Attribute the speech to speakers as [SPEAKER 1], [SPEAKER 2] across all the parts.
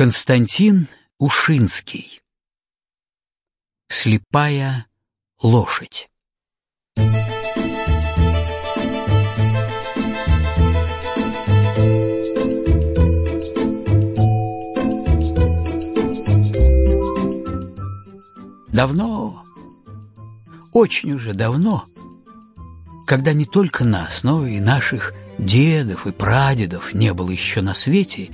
[SPEAKER 1] Константин Ушинский. Слепая лошадь. Давно, очень уже давно, когда не только нас, но и наших дедов и прадедов не было еще на свете,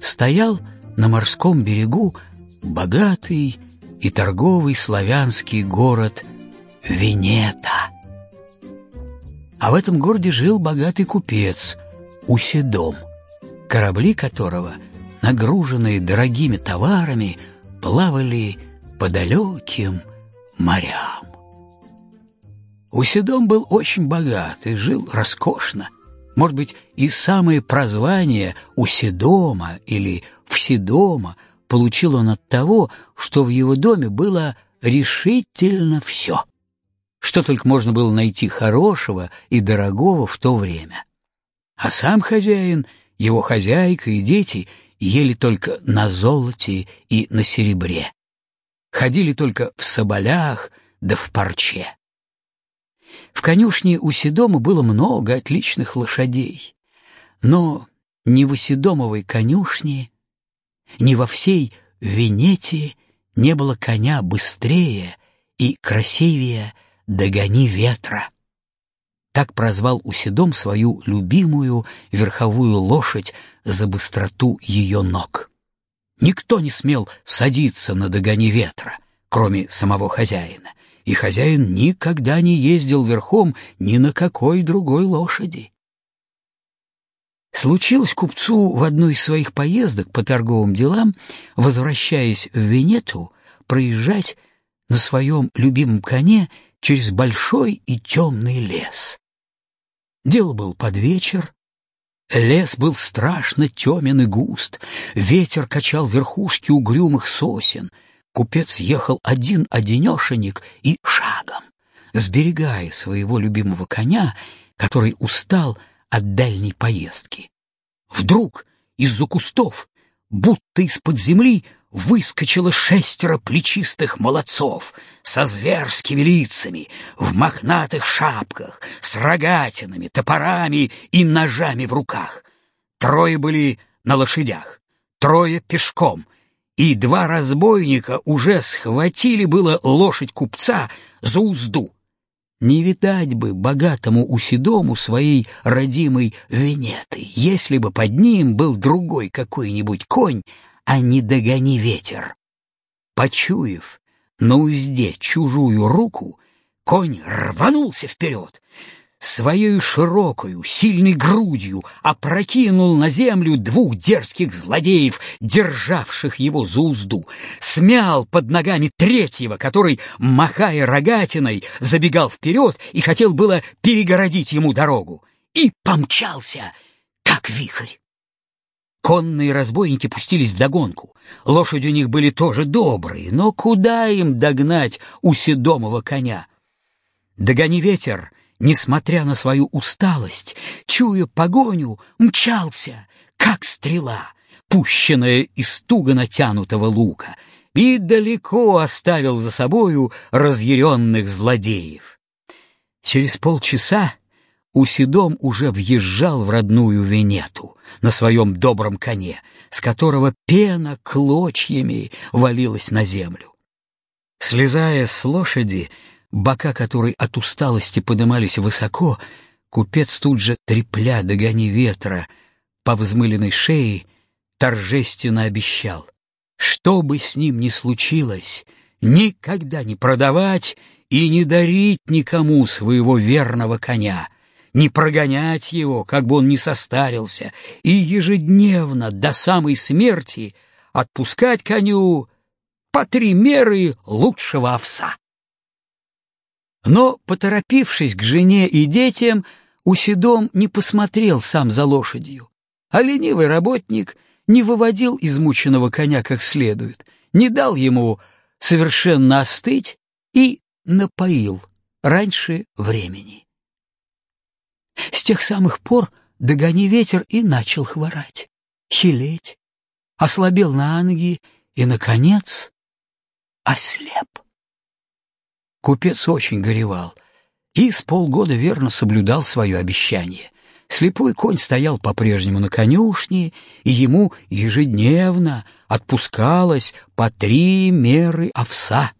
[SPEAKER 1] стоял на морском берегу богатый и торговый славянский город Венета. А в этом городе жил богатый купец Уседом, корабли которого, нагруженные дорогими товарами, плавали по далеким морям. Уседом был очень богат и жил роскошно. Может быть, и самое прозвание Уседома или Вседома получил он от того, что в его доме было решительно все, что только можно было найти хорошего и дорогого в то время. А сам хозяин, его хозяйка и дети ели только на золоте и на серебре. Ходили только в соболях да в парче. В конюшне у Седома было много отличных лошадей, но ни в Седомовой конюшне, ни во всей Венете не было коня быстрее и красивее «Догони ветра». Так прозвал Уседом свою любимую верховую лошадь за быстроту ее ног. Никто не смел садиться на «Догони ветра», кроме самого хозяина и хозяин никогда не ездил верхом ни на какой другой лошади. Случилось купцу в одну из своих поездок по торговым делам, возвращаясь в Венету, проезжать на своем любимом коне через большой и темный лес. Дело был под вечер, лес был страшно темен и густ, ветер качал верхушки угрюмых сосен — Купец ехал один-одинешенек и шагом, сберегая своего любимого коня, который устал от дальней поездки. Вдруг из-за кустов, будто из-под земли, выскочило шестеро плечистых молодцов со зверскими лицами, в мохнатых шапках, с рогатинами, топорами и ножами в руках. Трое были на лошадях, трое пешком — и два разбойника уже схватили было лошадь купца за узду. Не видать бы богатому Уседому своей родимой Венеты, если бы под ним был другой какой-нибудь конь, а не догони ветер. Почуяв на узде чужую руку, конь рванулся вперед, своей широкою, сильной грудью опрокинул на землю двух дерзких злодеев, державших его за узду, смял под ногами третьего, который, махая рогатиной, забегал вперед и хотел было перегородить ему дорогу, и помчался, как вихрь. Конные разбойники пустились в догонку. Лошади у них были тоже добрые, но куда им догнать у седомого коня? «Догони ветер!» Несмотря на свою усталость, чуя погоню, мчался, как стрела, пущенная из туго натянутого лука, и далеко оставил за собою разъяренных злодеев. Через полчаса Уседом уже въезжал в родную Венету на своем добром коне, с которого пена клочьями валилась на землю. Слезая с лошади, бока которой от усталости подымались высоко, купец тут же, трепля догони ветра по взмыленной шее, торжественно обещал, что бы с ним ни случилось, никогда не продавать и не дарить никому своего верного коня, не прогонять его, как бы он ни состарился, и ежедневно до самой смерти отпускать коню по три меры лучшего овса. Но, поторопившись к жене и детям, Уседом не посмотрел сам за лошадью, а ленивый работник не выводил измученного коня как следует, не дал ему совершенно остыть и напоил раньше времени. С тех самых пор догони ветер и начал хворать, хилеть. ослабел на ноги и, наконец, ослеп. Купец очень горевал и с полгода верно соблюдал свое обещание. Слепой конь стоял по-прежнему на конюшне, и ему ежедневно отпускалось по три меры овса.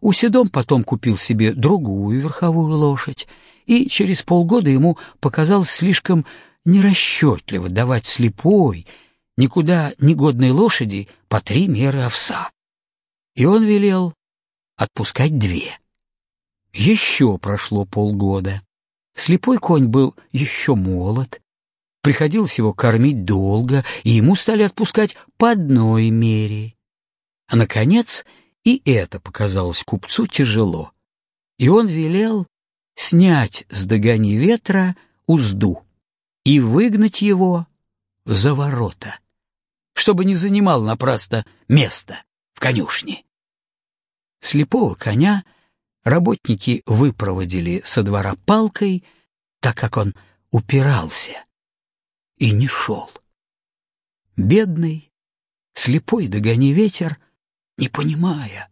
[SPEAKER 1] Уседом потом купил себе другую верховую лошадь, и через полгода ему показалось слишком нерасчетливо давать слепой, никуда негодной лошади по три меры овса. И он велел отпускать две. Еще прошло полгода. Слепой конь был еще молод, приходилось его кормить долго, и ему стали отпускать по одной мере. А, наконец, и это показалось купцу тяжело, и он велел снять с догони ветра узду и выгнать его за ворота, чтобы не занимал напрасно место в конюшне. Слепого коня работники выпроводили со двора палкой, так как он упирался и не шел. Бедный, слепой догони ветер, не понимая,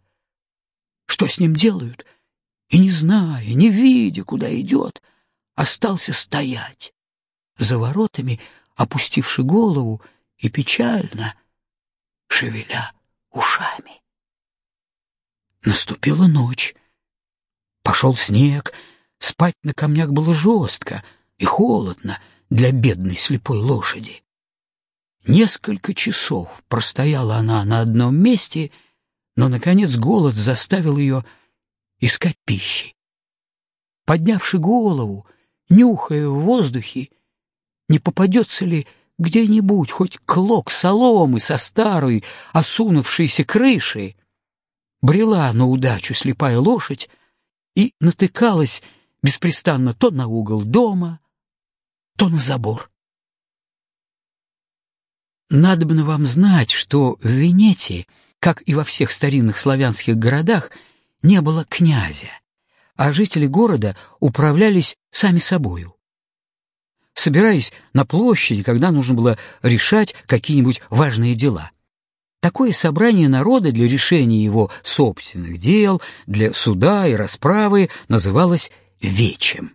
[SPEAKER 1] что с ним делают, и не зная, не видя, куда идет, остался стоять за воротами, опустивши голову и печально шевеля ушами. Наступила ночь. Пошел снег, спать на камнях было жестко и холодно для бедной слепой лошади. Несколько часов простояла она на одном месте, но, наконец, голод заставил ее искать пищи. Поднявши голову, нюхая в воздухе, не попадется ли где-нибудь хоть клок соломы со старой, осунувшейся крышей, брела на удачу слепая лошадь и натыкалась беспрестанно то на угол дома, то на забор. Надобно вам знать, что в Венетии, как и во всех старинных славянских городах, не было князя, а жители города управлялись сами собою. Собираясь на площади, когда нужно было решать какие-нибудь важные дела. Такое собрание народа для решения его собственных дел, для суда и расправы называлось вечем.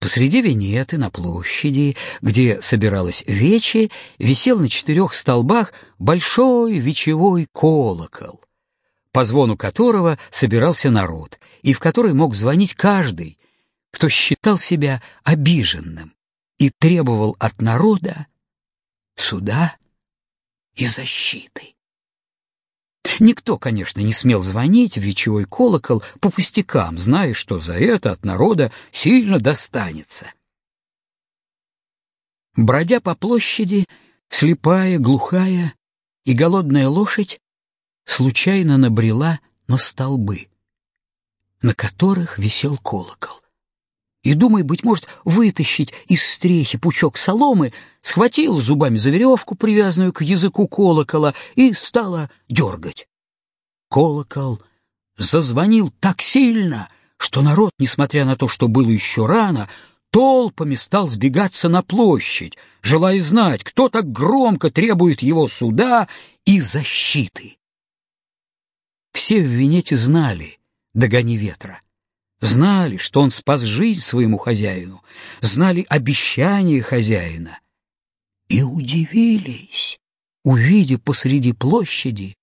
[SPEAKER 1] Посреди Венеты, на площади, где собиралась вече, висел на четырех столбах большой вечевой колокол, по звону которого собирался народ, и в который мог звонить каждый, кто считал себя обиженным и требовал от народа суда и защиты. Никто, конечно, не смел звонить в вечевой колокол по пустякам, зная, что за это от народа сильно достанется. Бродя по площади, слепая, глухая и голодная лошадь случайно набрела на столбы, на которых висел колокол и, думая, быть может, вытащить из стрехи пучок соломы, схватила зубами за веревку, привязанную к языку колокола, и стала дергать. Колокол зазвонил так сильно, что народ, несмотря на то, что было еще рано, толпами стал сбегаться на площадь, желая знать, кто так громко требует его суда и защиты. Все в Венете знали «Догони ветра» знали, что он спас жизнь своему хозяину, знали обещание хозяина и удивились, увидев посреди площади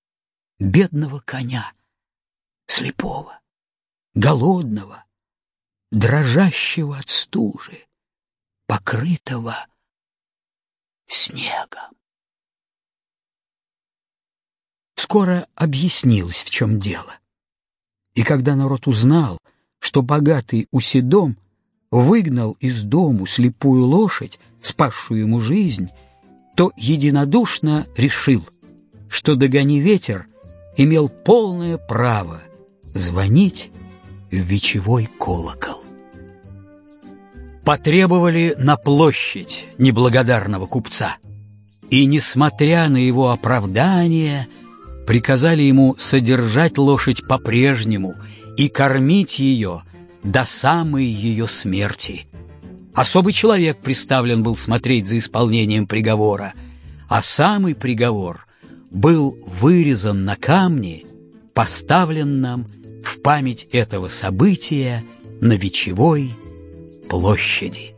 [SPEAKER 1] бедного коня, слепого, голодного, дрожащего от стужи, покрытого снегом. Скоро объяснилось, в чем дело. И когда народ узнал, что богатый Уседом выгнал из дому слепую лошадь, спасшую ему жизнь, то единодушно решил, что «Догони ветер» имел полное право звонить в вечевой колокол. Потребовали на площадь неблагодарного купца, и, несмотря на его оправдание, приказали ему содержать лошадь по-прежнему – и кормить ее до самой ее смерти. Особый человек представлен был смотреть за исполнением приговора, а самый приговор был вырезан на камне, поставлен нам в память этого события на Вечевой площади.